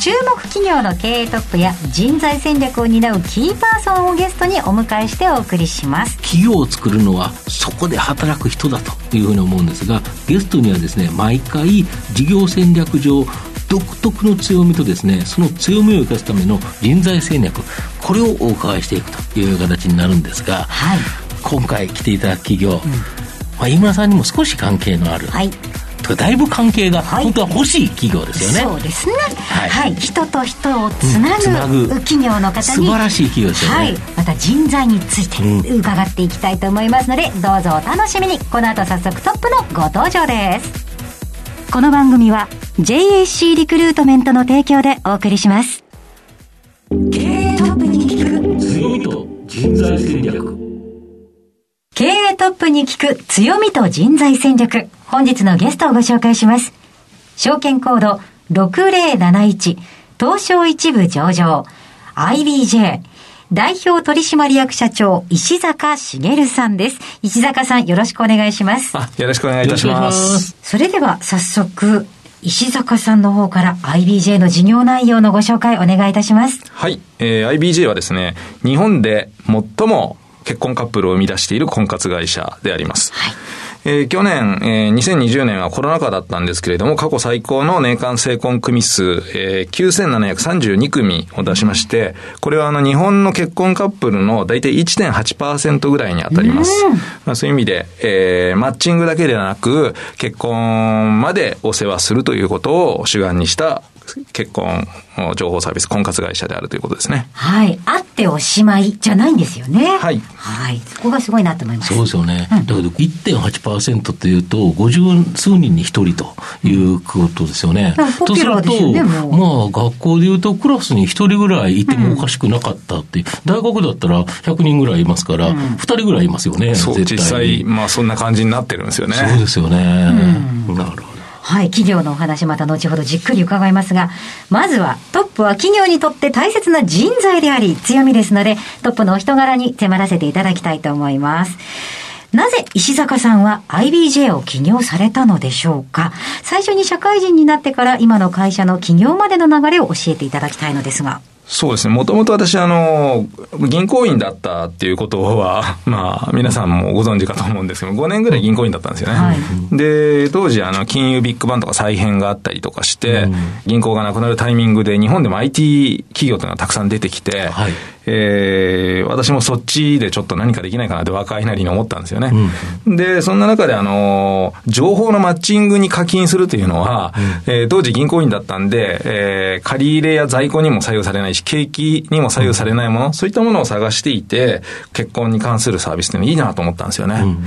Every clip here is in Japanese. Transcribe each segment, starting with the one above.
注目企業の経営トップや人材戦略を担うキーパーソンをゲストにお迎えしてお送りします。企業を作るのはそこで働く人だというふうに思うんですがゲストにはですね毎回事業戦略上独特の強みとですねその強みを生かすための人材戦略これをお伺いしていくという形になるんですが、はい、今回来ていただく企業、うん、まあ、飯村さんにも少し関係のある、はいだいぶ関係が本当は欲しい企業ですよね、はい、そうですね、はい、はい、人と人をつなぐ,、企業の方に素晴らしい企業ですよね、はい、また人材について伺っていきたいと思いますので、うん、どうぞお楽しみに。この後早速トップのご登場です。この番組は JAC リクルートメントの提供でお送りします。経営トップに聞く。強みと人材戦略。経営トップに聞く強みと人材戦略本日のゲストをご紹介します。証券コード6071東証一部上場 IBJ 代表取締役社長石坂茂さんです。石坂さんよろしくお願いします。よろしくお願いいたします。それでは早速石坂さんの方から IBJ の事業内容のご紹介お願いいたします。はい。えー、IBJ はですね、日本で最も結婚カップルを生み出している婚活会社であります。はい。えー、去年、えー、2020年はコロナ禍だったんですけれども、過去最高の年間成婚組数、えー、9732組を出しまして、これはあの日本の結婚カップルの大体1.8%ぐらいに当たります。まあ、そういう意味で、えー、マッチングだけではなく、結婚までお世話するということを主眼にした結婚情報サービス、婚活会社であるということですね。はい。あっておしまいじゃないんですよね。はい。はい。そこがすごいなと思います。そうですよね。うん、だけど1.8%っていうと、50数人に1人ということですよね。うん、とすると、ね、まあ学校でいうとクラスに1人ぐらいいてもおかしくなかったって、うん、大学だったら100人ぐらいいますから、うん、2人ぐらいいますよね。そう、実際、まあそんな感じになってるんですよね。そうですよね。なるほど。はい、企業のお話また後ほどじっくり伺いますが、まずはトップは企業にとって大切な人材であり強みですので、トップのお人柄に迫らせていただきたいと思います。なぜ石坂さんは IBJ を起業されたのでしょうか？最初に社会人になってから今の会社の起業までの流れを教えていただきたいのですが。そうですね。もともと私、あの、銀行員だったっていうことは、まあ、皆さんもご存知かと思うんですけど、5年ぐらい銀行員だったんですよね。はい、で、当時、あの、金融ビッグバンとか再編があったりとかして、うん、銀行がなくなるタイミングで、日本でも IT 企業というのがたくさん出てきて、はい、えー、私もそっちでちょっと何かできないかなって若いなりに思ったんですよね。うん、で、そんな中で、あの、情報のマッチングに課金するというのは、うん、えー、当時銀行員だったんで、えー、借り入れや在庫にも左右されないし、景気にも左右されないもの、そういったものを探していて、結婚に関するサービスっていうのいいなと思ったんですよね。うん、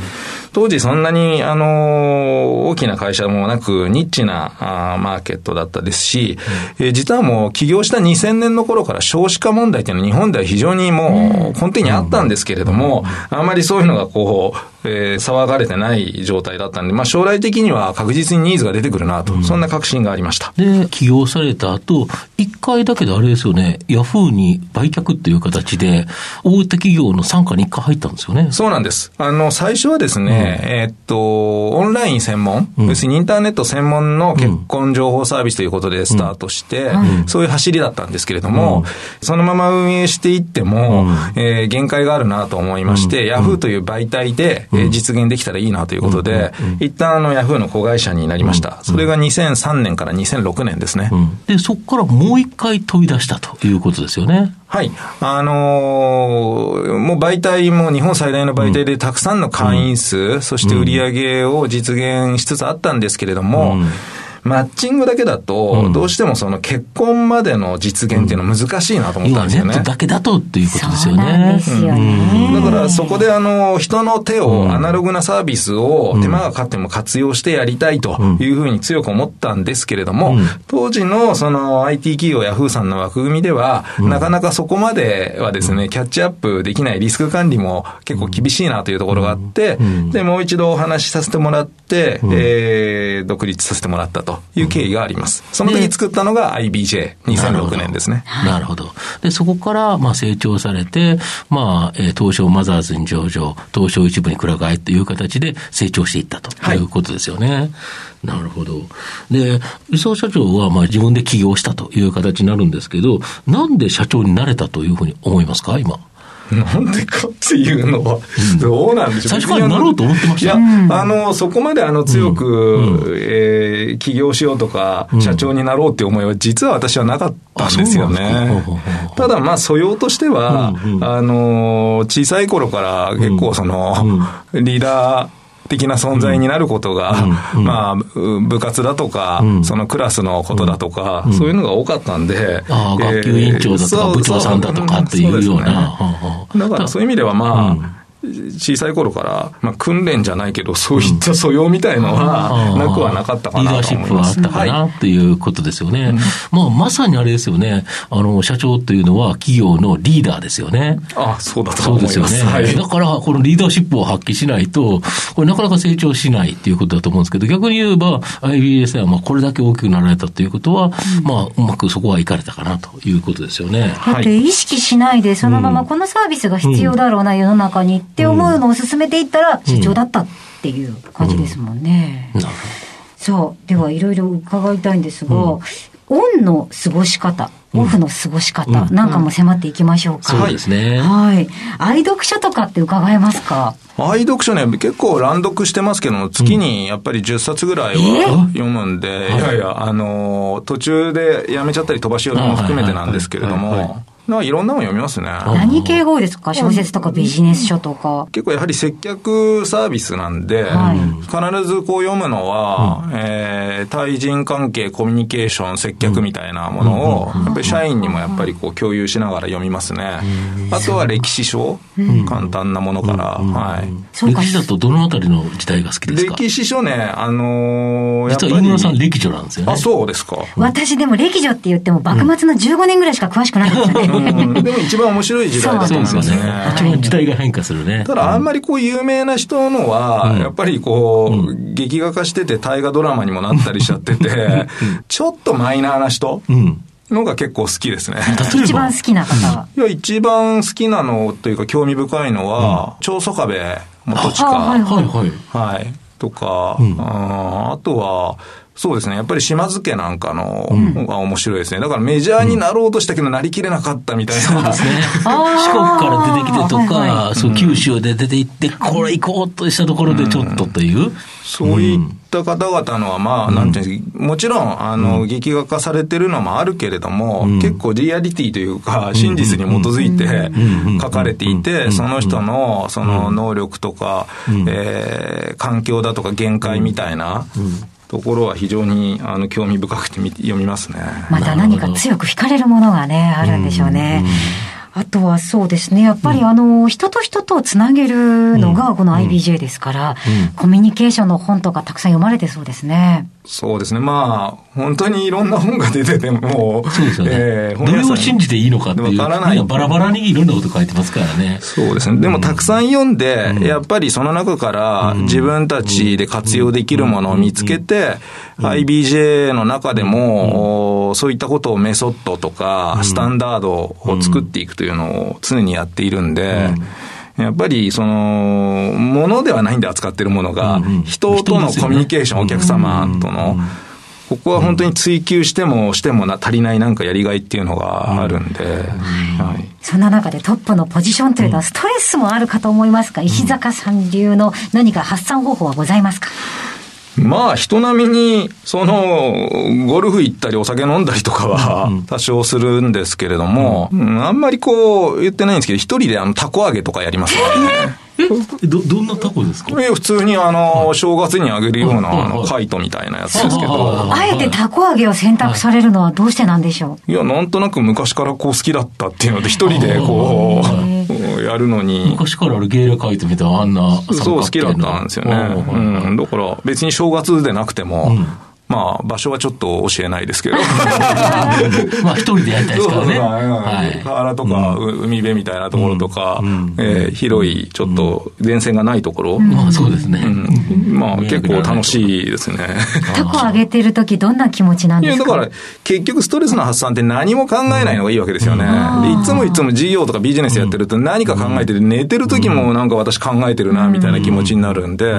当時そんなに、あの、大きな会社もなく、ニッチなあマーケットだったですし、えー、実はもう起業した2000年の頃から少子化問題っていうのは日本では非常にもう根底にあったんですけれども、あん。まりそういうのがこう、えー、騒がれてない状態だったんで、まあ、将来的には確実にニーズが出てくるなと、うん、そんな確信がありました。で、起業された後、一回だけであれですよね、ヤフーに売却っていう形で、大手企業の傘下に一回入ったんですよね。そうなんです。あの、最初はですね、うん、えー、っと、オンライン専門、うん、要するにインターネット専門の結婚情報サービスということでスタートして、そういう走りだったんですけれども、そのまま運営していっても、えー、限界があるなと思いまして、ヤフーという媒体で、え実現できたらいいなということで、一旦あのヤフーの子会社になりました。それが2003年から2006年ですね。で、そこからもう一回飛び出したということですよね。はい。あのー、もう媒体も日本最大の媒体でたくさんの会員数、そして売り上げを実現しつつあったんですけれども、マッチングだけだと、どうしてもその結婚までの実現っていうのは難しいなと思ったんですよね。ネットだけだとっていうことですよね。そうなんですよね。だからそこであの、人の手を、アナログなサービスを手間がかかっても活用してやりたいというふうに強く思ったんですけれども、当時のその IT 企業ヤフーさんの枠組みでは、なかなかそこまではですね、キャッチアップできないリスク管理も結構厳しいなというところがあって、で、もう一度お話しさせてもらって、えー、独立させてもらったという経緯があります。その時作ったのが IBJ2006 年ですね。なるほど。で、そこから、まあ、成長されて、まあ、えー、東証マザーズに上場、東証一部にくら替えという形で成長していったということですよね。はい、なるほど。で、伊沢社長は、まあ、自分で起業したという形になるんですけど、なんで社長になれたというふうに思いますか、今？なんでかっていうのは、どうなんでしょう、最初からなろうと思ってました。いや、あの、そこまであの強く、うん。えー、起業しようとか、社長になろうっていう思いは、実は私はなかったんですよね。ただ、まあ、素養としては、あの、小さい頃から結構その、リーダー、的な存在になることが、うん、まあ、部活だとか、うん、そのクラスのことだとか、うん、そういうのが多かったんで。ああ、学級委員長だとか、部長さんだとかっていうような。うね、だからそういう意味ではまあ、小さい頃から、まあ、訓練じゃないけど、そういった素養みたいのは、なくはなかったかなと思います。リーダーシップはあったかなっていうことですよね。はい、まあ、まさにあれですよね。あの、社長というのは企業のリーダーですよね。あそうだと思います。そうですよね。はい、だから、このリーダーシップを発揮しないと、これなかなか成長しないっていうことだと思うんですけど、逆に言えば、IBS はまあこれだけ大きくなられたということは、まあ、うまくそこはいかれたかなということですよね。だって意識しないで、そのままこのサービスが必要だろうな、世の中にって思うのを進めていったら、社長だったっていう感じですもんね。うん。うん、そう。では、いろいろ伺いたいんですが、オンの過ごし方。オフの過ごし方なんかも迫っていきましょうか。そうですね。はい。愛読書とかって伺えますか？愛読書ね、結構乱読してますけども、月にやっぱり10冊ぐらいは読むんで、い。やいや、あの、途中でやめちゃったり飛ばし読みも含めてなんですけれども、なんかいろんなも読みますね。何系が多いですか？小説とかビジネス書とか。結構やはり接客サービスなんで、はい、必ずこう読むのは、うん、えー、対人関係、コミュニケーション、接客みたいなものを、やっぱり社員にもやっぱりこう共有しながら読みますね。あとは歴史書、簡単なものから、はい。歴史だとどのあたりの時代が好きですか？歴史書ね、あのー、実は井村さん歴女なんですよね。あ、そうですか。私でも歴女って言っても幕末の15年ぐらいしか詳しくないんですよね。でも一番面白い時代だと思いますね。一番時代が変化するね。ただあんまりこう有名な人のは、やっぱりこう、劇画化してて大河ドラマにもなったりしちゃってて、ちょっとマイナーな人。のが結構好きですね。一番好きな方はいや、一番好きなのというか興味深いのは、長宗我部元親。はいはい。はい。とか、あとは、そうですね。やっぱり島津家なんかのが面白いですね。だからメジャーになろうとしたけど、なりきれなかったみたいな。そうですね。四国から出てきてとか、そう九州で出て行って、これ行こうとしたところでちょっとという。そういった方々のは、まあ、なんていうんですか、もちろん、あの、劇画化されてるのもあるけれども、結構リアリティというか、真実に基づいて書かれていて、その人の、その能力とか、え環境だとか限界みたいな、ところは非常にあの興味深くて読みますね。また何か強く惹かれるものがね、あるんでしょうね。あとはそうですね、やっぱりあの、人と人とつなげるのがこの IBJ ですから、コミュニケーションの本とかたくさん読まれてそうですね。そうですね。まあ、本当にいろんな本が出てても、そうですよね。えー、どれを信じていいのかっていう。わからない。バラバラにいろんなこと書いてますからね。そうですね。でも、たくさん読んで、うん、やっぱりその中から自分たちで活用できるものを見つけて、IBJ の中でも、そういったことをメソッドとか、スタンダードを作っていくというのを常にやっているんで、やっぱり、その、ものではないんで扱ってるものが、人とのコミュニケーション、お客様との、ここは本当に追求してもしてもな足りないなんかやりがいっていうのがあるんで、はい、そんな中でトップのポジションというのはストレスもあるかと思いますが、石坂さん流の何か発散方法はございますか、まあ、人並みに、その、ゴルフ行ったりお酒飲んだりとかは、多少するんですけれども、うん、あんまりこう、言ってないんですけど、一人であの、タコ揚げとかやりますね。えど、どんなタコですか？え普通にあの、正月にあげるような、あの、カイトみたいなやつですけど。あえてタコ揚げを選択されるのはどうしてなんでしょう？い。や、なんとなく昔からこう好きだったっていうので、一人でこう、やるのに。昔からあるゲーレカイトみたいなあんな。そう、好きだったんですよね。うん。だから、別に正月でなくても、まあ、場所はちょっと教えないですけど。まあ、一人でやりたいですからね。はい。河原とか、海辺みたいなところとか、え広い、ちょっと、電線がないところ。まあ、そうですね。まあ、結構楽しいですね。タコ上げてる時どんな気持ちなんですか？いや、だから、結局ストレスの発散って何も考えないのがいいわけですよね。いつもいつも事業とかビジネスやってると何か考えてて、寝てる時もなんか私考えてるな、みたいな気持ちになるんで、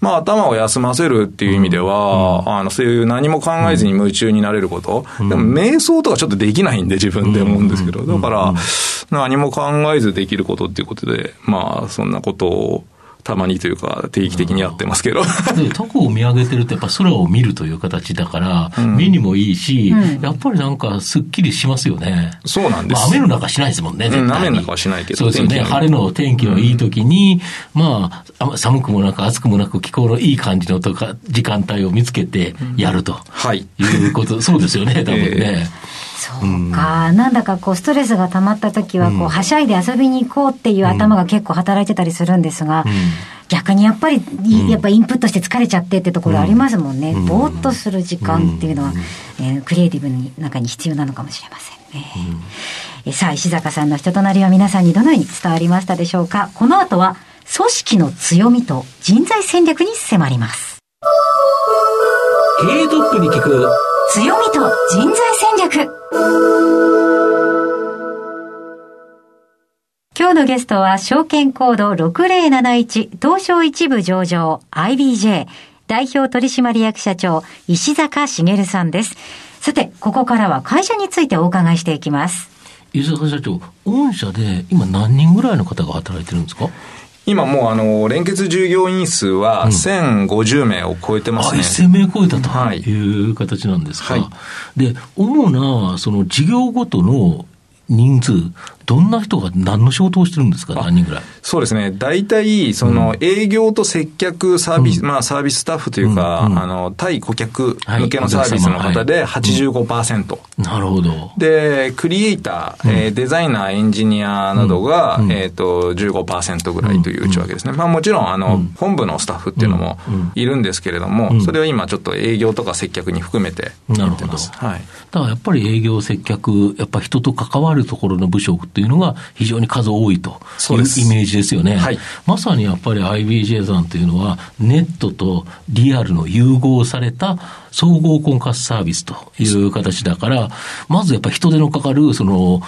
まあ、頭を休ませるっていう意味では、あの、そういう何も考えずに夢中になれること。うん、でも、瞑想とかちょっとできないんで、自分で思うんですけど。だから、何も考えずできることっていうことで、まあ、そんなことを、たまにというか、定期的にやってますけど。タコを見上げてるって、やっぱ空を見るという形だから、うん、目にもいいし、うん、やっぱりなんか、すっきりしますよね。そうなんです。まあ、雨の中しないですもんね、絶対雨の中はしないけど。そうですよね。晴れの天気のいい時に、うん、まあ、寒くもなく暑くもなく気候のいい感じのとか、時間帯を見つけてやると。はい。いうこと、そうですよね、多分ね。えーそうか、うん、なんだかこうストレスが溜まった時はこう、はしゃいで遊びに行こうっていう頭が結構働いてたりするんですが、うん、逆にやっぱり、やっぱインプットして疲れちゃってってところありますもんね、うん、ぼーっとする時間っていうのは、えー、クリエイティブの中に必要なのかもしれませんね。えさあ石坂さんの人となりは皆さんにどのように伝わりましたでしょうか。この後は組織の強みと人材戦略に迫ります。経営トップに聞く強みと人材戦略今日のゲストは証券コード6071東証一部上場 IBJ 代表取締役社長石坂茂さんです。さて、ここからは会社についてお伺いしていきます。石坂社長、御社で今何人ぐらいの方が働いてるんですか？今もうあの、連結従業員数は1050名を超えてますね。うん、1000名超えたという形なんですか。はい、で、主なその事業ごとの人数、どんな人が何の仕事をしてるんですか、何人ぐらい？そうですね。大体、その、営業と接客サービス、うん、まあ、サービススタッフというか、うん。うん、あの、対顧客向けのサービスの方で85%。はい、なるほど。で、クリエイター、うん、えー、デザイナー、エンジニアなどが、うん、えっ、ー、と、15%ぐらいという内訳ですね。まあ、もちろん、あの、本部のスタッフっていうのもいるんですけれども、それは今ちょっと営業とか接客に含めてなるほど。はい。だからやっぱり営業、接客、やっぱ人と関わるところの部署というのが非常に数多いというイメージですよね。はい、まさにやっぱり IBJ さんというのは、ネットとリアルの融合された総合婚活サービスという形だから、まずやっぱり人手のかかる、その、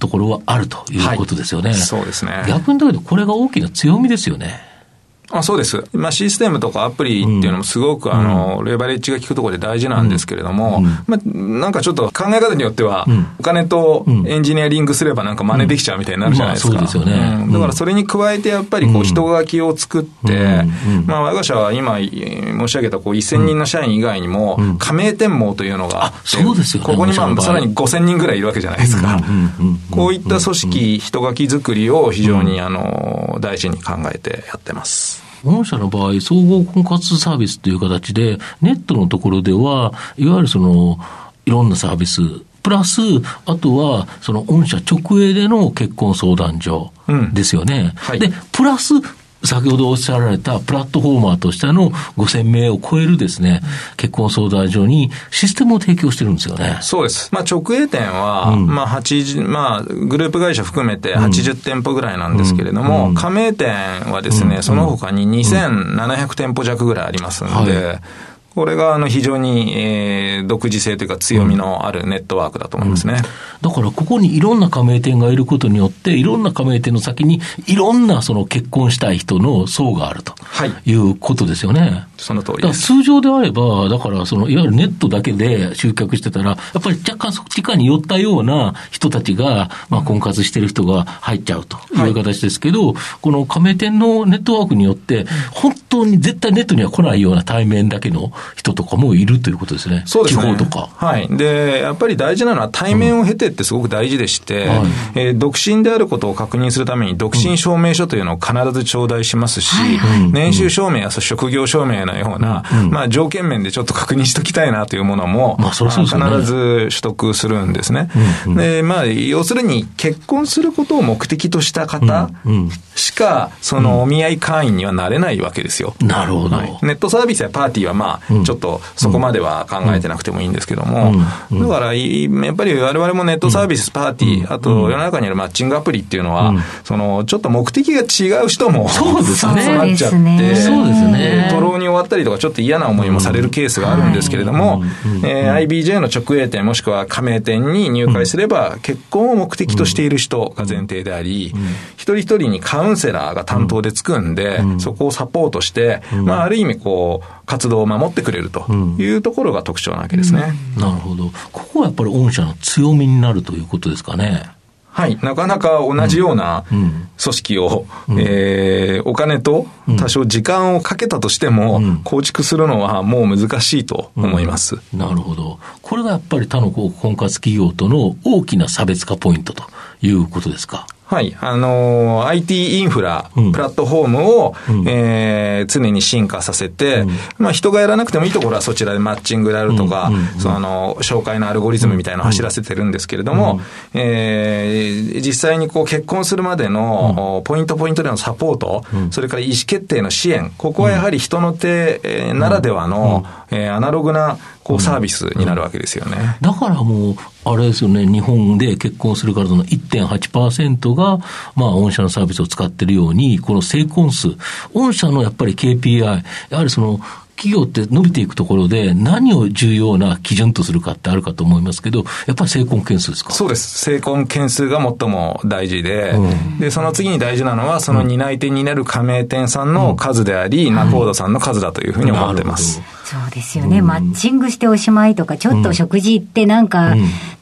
ところはあるということですよね。はい、そうですね。逆に言うと、これが大きな強みですよね。あそうです。まあ、システムとかアプリっていうのもすごく、うん、あの、レバレッジが効くところで大事なんですけれども、うん、まあ、なんかちょっと考え方によっては、お金とエンジニアリングすればなんか真似できちゃうみたいになるじゃないですか。まあ、そうですよね。だからそれに加えてやっぱりこう人書きを作って、まあ、我が社は今申し上げたこう1000人の社員以外にも、加盟店網というのがそうですよ、ね、ここにまあさらに5000人ぐらいいるわけじゃないですか。こういった組織、人書き作りを非常にあの大事に考えてやってます。御社の場合、総合婚活サービスという形で、ネットのところでは、いわゆるその、いろんなサービス、プラス、あとは、その御社直営での結婚相談所ですよね。うんはい、で、プラス、先ほどおっしゃられたプラットフォーマーとしての5000名を超えるですね、結婚相談所にシステムを提供してるんですよね。そうです。まあ、直営店は、うん、まあ、80、まあ、グループ会社含めて80店舗ぐらいなんですけれども、うん、加盟店はですね、その他に2700店舗弱ぐらいありますので、はいこれがあの非常に、えー、独自性というか強みのあるネットワークだと思いますね、うん、だからここにいろんな加盟店がいることによって、いろんな加盟店の先にいろんなその結婚したい人の層があるということですよね。はい、その通りです。通常であれば、だからそのいわゆるネットだけで集客してたら、やっぱり若干そっち側に寄ったような人たちが、まあ、婚活してる人が入っちゃうという形ですけど、はい、この加盟店のネットワークによって、本当に絶対ネットには来ないような対面だけの人とかもいるということですね。そうですね。地方とか。はい。で、やっぱり大事なのは対面を経てってすごく大事でして、うんはい、えー、独身であることを確認するために、独身証明書というのを必ず頂戴しますし、うん、年収証明や職業証明のような、うん、まあ条件面でちょっと確認しときたいなというものも、まあそそ必ず取得するんですね。で、まあ、要するに結婚することを目的とした方しか、そのお見合い会員にはなれないわけですよ。なるほど、はい。ネットサービスやパーティーはまあ、ちょっとそこまでは考えてなくてもいいんですけども、だから、やっぱり我々もネットサービス、パーティー、あと世の中にあるマッチングアプリっていうのは、その、ちょっと目的が違う人も、そうですね。集まっちゃって、そうですね。トロに終わったりとか、ちょっと嫌な思いもされるケースがあるんですけれども、え IBJ の直営店もしくは加盟店に入会すれば、結婚を目的としている人が前提であり、一人一人にカウンセラーが担当でつくんで、そこをサポートして、まあ、ある意味こう、活動を守ってくれるというところが特徴なわけですね。なるほど。ここはやっぱり御社の強みになるということですかね。はい、なかなか同じような組織を、うん、えー、お金と多少時間をかけたとしても、構築するのはもう難しいと思います、うん、なるほど。これがやっぱり他の婚活企業との大きな差別化ポイントということですか。はい。あのー、IT インフラ、うん、プラットフォームを、うん、えー、常に進化させて、うん、まあ人がやらなくてもいいところはそちらでマッチングであるとか、その、紹介のアルゴリズムみたいなのを走らせてるんですけれども、えー、実際にこう結婚するまでの、ポイントポイントでのサポート、それから意思決定の支援、ここはやはり人の手ならではの、えー、アナログなこうサービスになるわけですよね。だからもう、あれですよね、日本で結婚する方の1.8%が、まあ、御社のサービスを使ってるように、この成婚数、御社のやっぱり KPI、やはりその、企業って伸びていくところで、何を重要な基準とするかってあるかと思いますけど、やっぱり成婚件数ですか？そうです。成婚件数が最も大事で、うん、で、その次に大事なのは、その担い手になる加盟店さんの数であり、うん、仲人さんの数だというふうに思ってます。うんそうですよね、うん、マッチングしておしまいとか、ちょっと食事行ってなんか、っ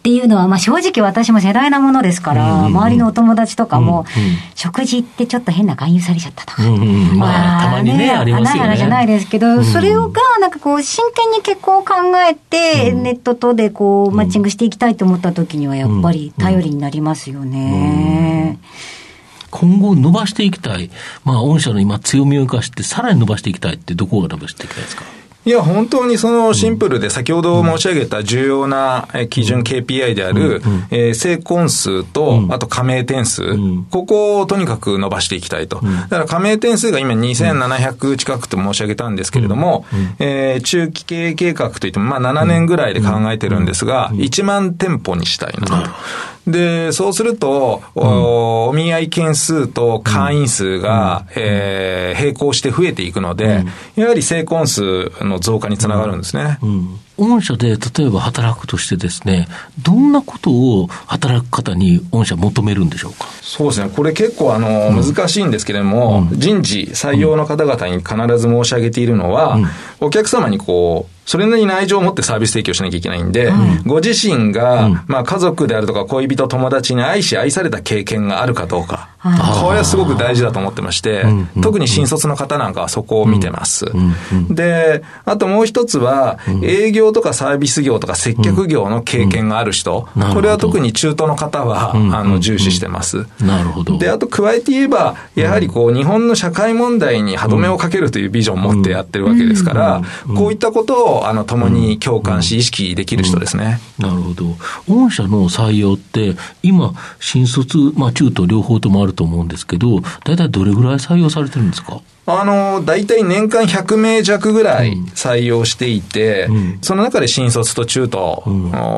ていうのは、まあ正直私も世代なものですから、周りのお友達とかも、食事行ってちょっと変な勧誘されちゃったとか。まあ、たまにね、ありますよね。じゃないですけど、それが、なんかこう、真剣に結婚を考えて、ネットとでこう、マッチングしていきたいと思った時には、やっぱり頼りになりますよね。今後伸ばしていきたい、まあ、御社の今強みを生かして、さらに伸ばしていきたいって、どこが伸ばしていきたいですか？いや、本当にそのシンプルで、先ほど申し上げた重要な基準 KPI である、え成婚数と、あと加盟点数、ここをとにかく伸ばしていきたいと。だから加盟点数が今2700近くと申し上げたんですけれども、え中期経営計画といっても、まあ7年ぐらいで考えてるんですが、1万店舗にしたいなと。で、そうすると、うん、おお見合い件数と会員数が、うん、えー、並行して増えていくので、うん、やはり成婚数の増加につながるんですね。うん御社で例えば働くとしてですね、どんなことを働く方に御社求めるんでしょうか？そうですね、これ結構あの、うん、難しいんですけれども、うん、人事、採用の方々に必ず申し上げているのは、うん、お客様にこう、それなりに愛情を持ってサービス提供しなきゃいけないんで、ご自身が、まあ家族であるとか恋人、友達に愛し愛された経験があるかどうか。これはすごく大事だと思ってまして、特に新卒の方なんかはそこを見てます。で、あともう一つは、営業とかサービス業とか接客業の経験がある人、これは特に中東の方は、あの、重視してます。なるほど。で、あと加えて言えば、やはりこう、日本の社会問題に歯止めをかけるというビジョンを持ってやってるわけですから、こういったことを、あの、共に共感し、意識できる人ですね。なるほど。御社の採用って、今、新卒、まあ、中東両方ともあると思うんですけど、大体どれぐらい採用されてるんですか？あの、大体年間100名弱ぐらい採用していて、うん、その中で新卒と中途、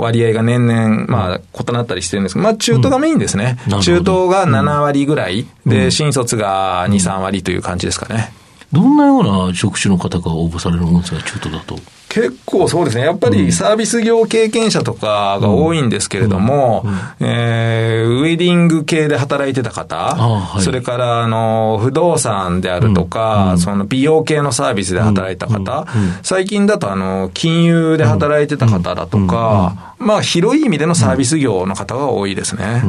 割合が年々、まあ、異なったりしてるんですけど、まあ、中途がメインですね。うん、中途が7割ぐらい、で、新卒が2、3割という感じですかね。どんなような職種の方が応募されるんですか、中途だと。結構そうですね。やっぱりサービス業経験者とかが多いんですけれども、えウェディング系で働いてた方、はい、それからあの不動産であるとか、その美容系のサービスで働いた方、最近だとあの金融で働いてた方だとか、まあ広い意味でのサービス業の方が多いですね。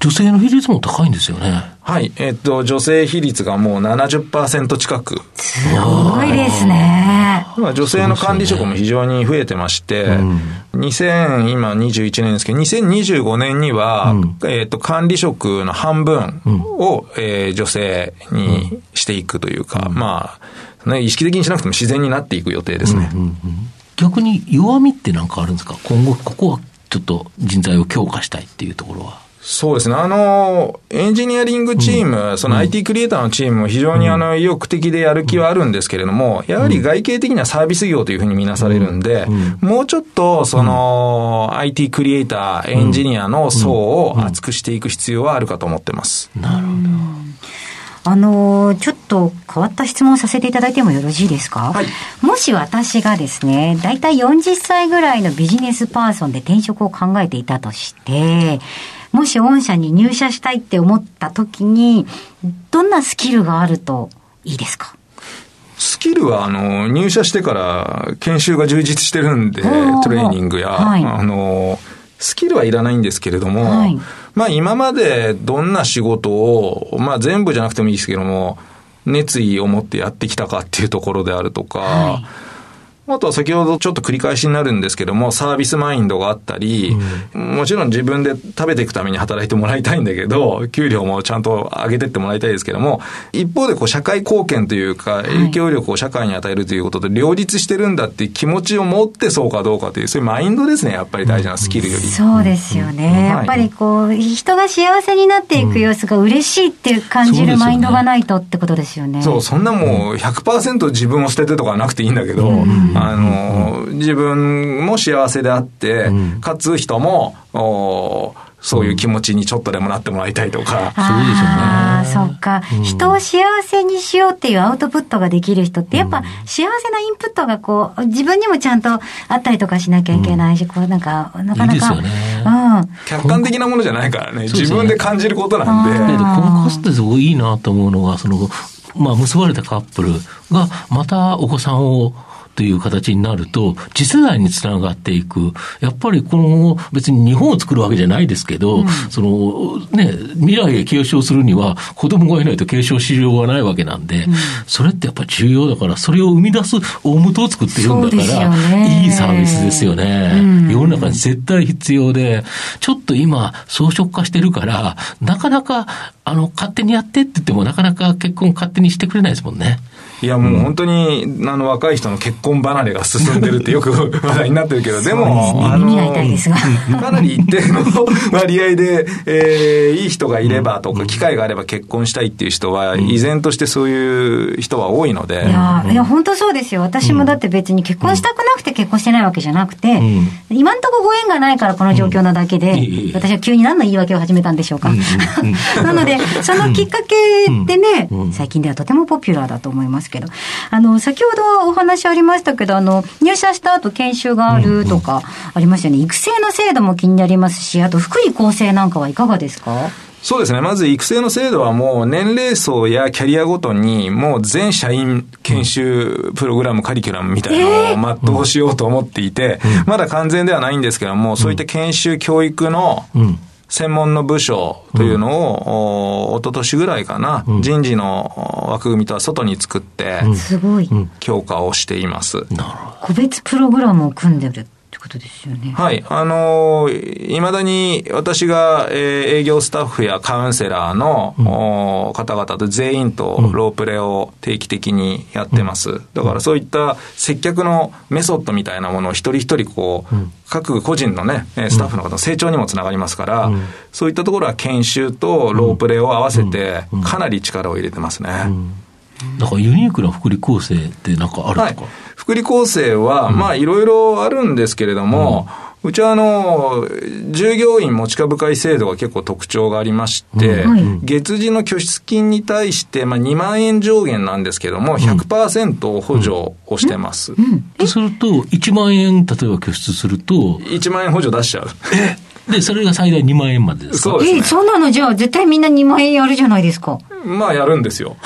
女性の比率も高いんですよね。はい。えっと、女性比率がもう70%近く。すごいですね。ね。まあ、女性の管理職も非常に増えてまして、うん、2000、今21年ですけど、2025年には、うん、えっ、と、管理職の半分を、うん、えー、女性にしていくというか、まあ、ね、意識的にしなくても自然になっていく予定ですね。うんうんうん、逆に弱みって何かあるんですか？今後、ここはちょっと人材を強化したいっていうところは。そうですね。あの、エンジニアリングチーム、うん、その IT クリエイターのチームも非常にあの意欲的でやる気はあるんですけれども、やはり外形的にはサービス業というふうに見なされるんで、もうちょっとその IT クリエイター、エンジニアの層を厚くしていく必要はあるかと思ってます。なるほど。あのちょっと変わった質問させていただいてもよろしいですか、はい、もし私がですね、大体40歳ぐらいのビジネスパーソンで転職を考えていたとして、もし御社に入社したいって思った時に、どんなスキルがあるといいですか？スキルは、あの、入社してから研修が充実してるんで、トレーニングや、はい、あの、スキルはいらないんですけれども、はい、まあ今までどんな仕事を、まあ全部じゃなくてもいいですけども、熱意を持ってやってきたかっていうところであるとか、はいあとは先ほどちょっと繰り返しになるんですけども、サービスマインドがあったり、うん、もちろん自分で食べていくために働いてもらいたいんだけど、給料もちゃんと上げてってもらいたいですけども、一方でこう社会貢献というか、影響力を社会に与えるということで両立してるんだっていう気持ちを持ってそうかどうかという、そういうマインドですね、やっぱり大事なスキルより。そうですよね。うん、やっぱりこう、人が幸せになっていく様子が嬉しいっていう感じるマインドがないとってことですよね。そう、そんなもう100%自分を捨ててとかなくていいんだけど、うんあの、自分も幸せであって、かつ人も、そういう気持ちにちょっとでもなってもらいたいとか。そうですよね。ああ、そっか、うん、人を幸せにしようっていうアウトプットができる人って、やっぱ幸せなインプットがこう、自分にもちゃんとあったりとかしなきゃいけないし、うん、こうなんか、なかなか。いいね、うん。客観的なものじゃないからね。自分で感じることなんで。で、このコスってすごいいいなと思うのが、その、まあ、結ばれたカップルが、またお子さんをという形になると、次世代につながっていく。やっぱりこの、別に日本を作るわけじゃないですけど、うん、その、ね、未来へ継承するには、子供がいないと継承しようがないわけなんで、うん、それってやっぱり重要だから、それを生み出す大元を作ってるんだから、いいサービスですよね、うん。世の中に絶対必要で、ちょっと今、装飾化してるから、なかなか、あの、勝手にやってって言っても、なかなか結婚勝手にしてくれないですもんね。いや、もう本当に、あの、若い人の結婚離れが進んでるって よく話題になってるけど、でも、あの、かなり一定の 割合で、えー、いい人がいればとか、機会があれば結婚したいっていう人は、依然としてそういう人は多いので。いや、いや、本当そうですよ。私もだって別に結婚したくなくて結婚してないわけじゃなくて、今んとこご縁がないからこの状況なだけで、私は急に何の言い訳を始めたんでしょうか。なので、そのきっかけでね、最近ではとてもポピュラーだと思います。ますけど、あの、先ほどお話ありましたけど、あの、入社した後研修があるとかありましたよね。育成の制度も気になりますし、あと福利厚生なんかはいかがですか？そうですね。まず育成の制度はもう年齢層やキャリアごとにもう全社員研修プログラム、カリキュラムみたいなのを全うしようと思っていて、まだ完全ではないんですけども、そういった研修教育の専門の部署というのを、うん、一昨年ぐらいかな、うん、人事の枠組みとは外に作って、すごい。強化をしています。個別プログラムを組んでることですよね。はい。あのいまだに私が、えー、営業スタッフやカウンセラーの、うん、方々と全員とロープレを定期的にやってます。うん、だからそういった接客のメソッドみたいなものを一人一人こう、うん、各個人のね、スタッフの方の成長にもつながりますから、そういったところは研修とロープレを合わせて、かなり力を入れてますね。なん。かユニークな福利厚生ってなんかあるとか、はい福利厚生は、まあ、いろいろあるんですけれども、うちはあの、従業員持ち株会制度が結構特徴がありまして、月次の拠出金に対して、まあ、2万円上限なんですけども、100%補助をしてます。とすると、1万円、例えば拠出すると、1万円補助出しちゃう。で、それが最大2万円までですか？そうです、ね、え、そうなの？じゃあ、絶対みんな2万円やるじゃないですか。まあ、やるんですよ。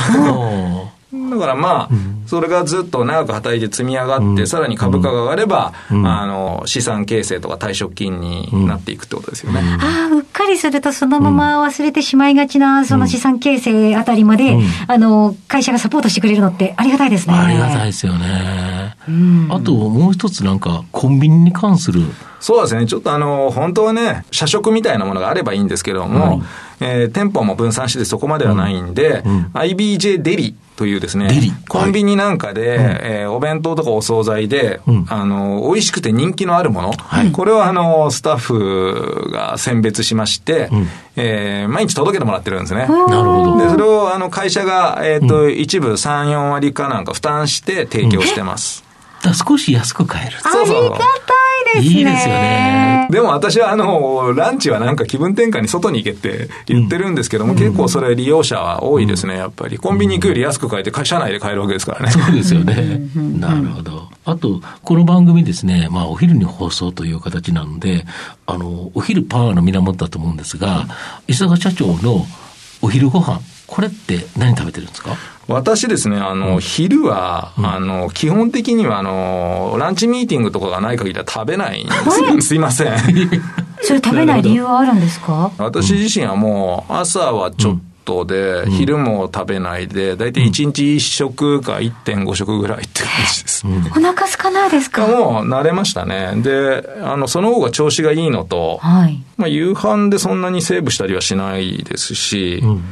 だからまあ、それがずっと長く働いて積み上がって、さらに株価が上がれば、あの、資産形成とか退職金になっていくってことですよね。ああ、うっかりりするとそのまま忘れてしまいがちな、その資産形成あたりまで、うん、あの、会社がサポートしてくれるのってありがたいですね。ありがたいですよね。うん、あともう一つなんか、コンビニに関する。そうですね。ちょっとあの、本当はね、社食みたいなものがあればいいんですけども、うんえー、店舗も分散してそこまではないんで、うん。うん、IBJ デリというですね、コンビニなんかで、はい、えー、お弁当とかお惣菜で、うん、あの、美味しくて人気のあるもの、はい、これをあの、スタッフが選別しまして、うん、えー、毎日届けてもらってるんですね。なるほど。で、それをあの、会社が、えっ、ー、と、うん、一部3、4割かなんか負担して提供してます。少し安く買える。そうそう。ありがたいですね。いいですよね。でも私はあの、ランチはなんか気分転換に外に行けって言ってるんですけども、うん、結構それ利用者は多いですね、やっぱり。コンビニ行くより安く買えて、社内で買えるわけですからね。そうですよね。なるほど。あと、この番組ですね、まあ、お昼に放送という形なので、あの、お昼パワーの源だと思うんですが、石坂社長のお昼ご飯、これって何食べてるんですか？私ですね、あの、うん、昼は、うん、あの、基本的には、あの、ランチミーティングとかがない限りは食べないんです。すいません。それ食べない理由はあるんですか？私自身はもう、朝はちょっと、で、昼も食べないで、大体1日1食か1.5食ぐらいって感じです。うん、お腹空かないですか？もう慣れましたね。で、あの、その方が調子がいいのと、はい、まあ、夕飯でそんなにセーブしたりはしないですし、うん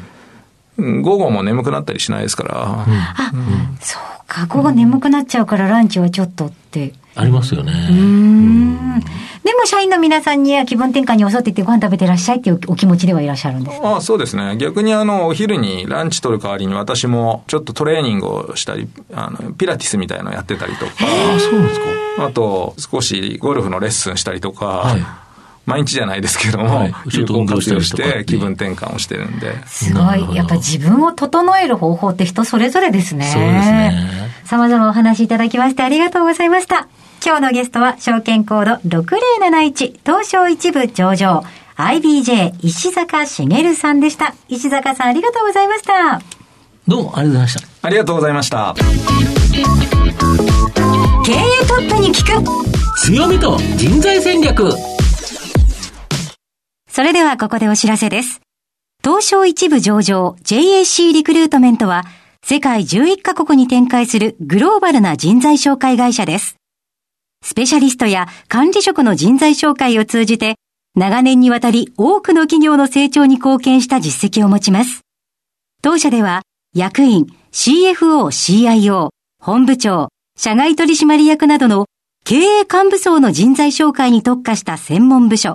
午後も眠くなったりしないですから。あ、そうか。午後眠くなっちゃうからランチはちょっとって。ありますよね。うん。でも社員の皆さんには気分転換に襲っていってご飯食べてらっしゃいっていうお気持ちではいらっしゃるんですああそうですね。逆にあの、お昼にランチ取る代わりに私もちょっとトレーニングをしたり、あの、ピラティスみたいのやってたりとか。ああ、そうですか。あと、少しゴルフのレッスンしたりとか。はい毎日じゃないですけども、はい、ちょっと運動して気分転換をしてるんで。すごい。やっぱ自分を整える方法って人それぞれですね。そうですね。様々お話いただきましてありがとうございました。今日のゲストは証券コード6071東証一部上場 IBJ 石坂茂さんでした。石坂さんありがとうございました。どうもありがとうございました。ありがとうございました。経営トップに聞く強みと人材戦略それではここでお知らせです。東証一部上場 JAC リクルートメントは世界11カ国に展開するグローバルな人材紹介会社です。スペシャリストや管理職の人材紹介を通じて長年にわたり多くの企業の成長に貢献した実績を持ちます。当社では役員、CFO、CIO、本部長、社外取締役などの経営幹部層の人材紹介に特化した専門部署、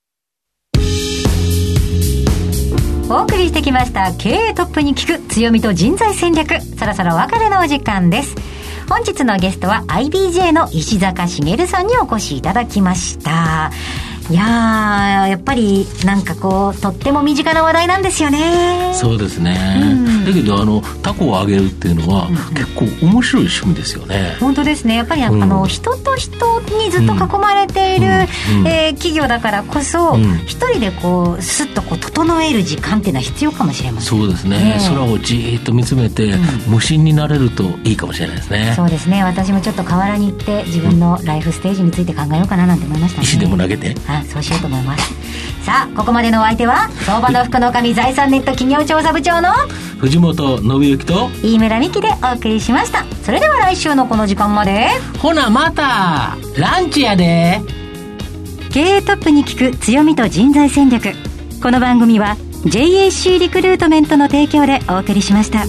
お送りしてきました経営トップに聞く強みと人材戦略。そろそろ別れのお時間です。本日のゲストは IBJ の石坂茂さんにお越しいただきました。いややっぱりなんかこうとっても身近な話題なんですよね。そうですね、うん、だけどあのタコをあげるっていうのは、うん、結構面白い趣味ですよね。本当ですね。やっぱり、うん、あの人と人にずっと囲まれている、うん、えー、企業だからこそ一、人でこうスッとこう整える時間っていうのは必要かもしれません。そうですね、空をじっと見つめて、無心になれるといいかもしれないですね。そうですね。私もちょっと河原に行って自分のライフステージについて考えようかななんて思いましたね。石でも投げてはいそうしようと思います。さあここまでのお相手は相場の福の神財産ネット企業調査部長の藤本信之と飯村美希でお送りしました。それでは来週のこの時間まで。ほなまたランチやで。経営トップに聞く強みと人材戦略。この番組は JAC リクルートメントの提供でお送りしました。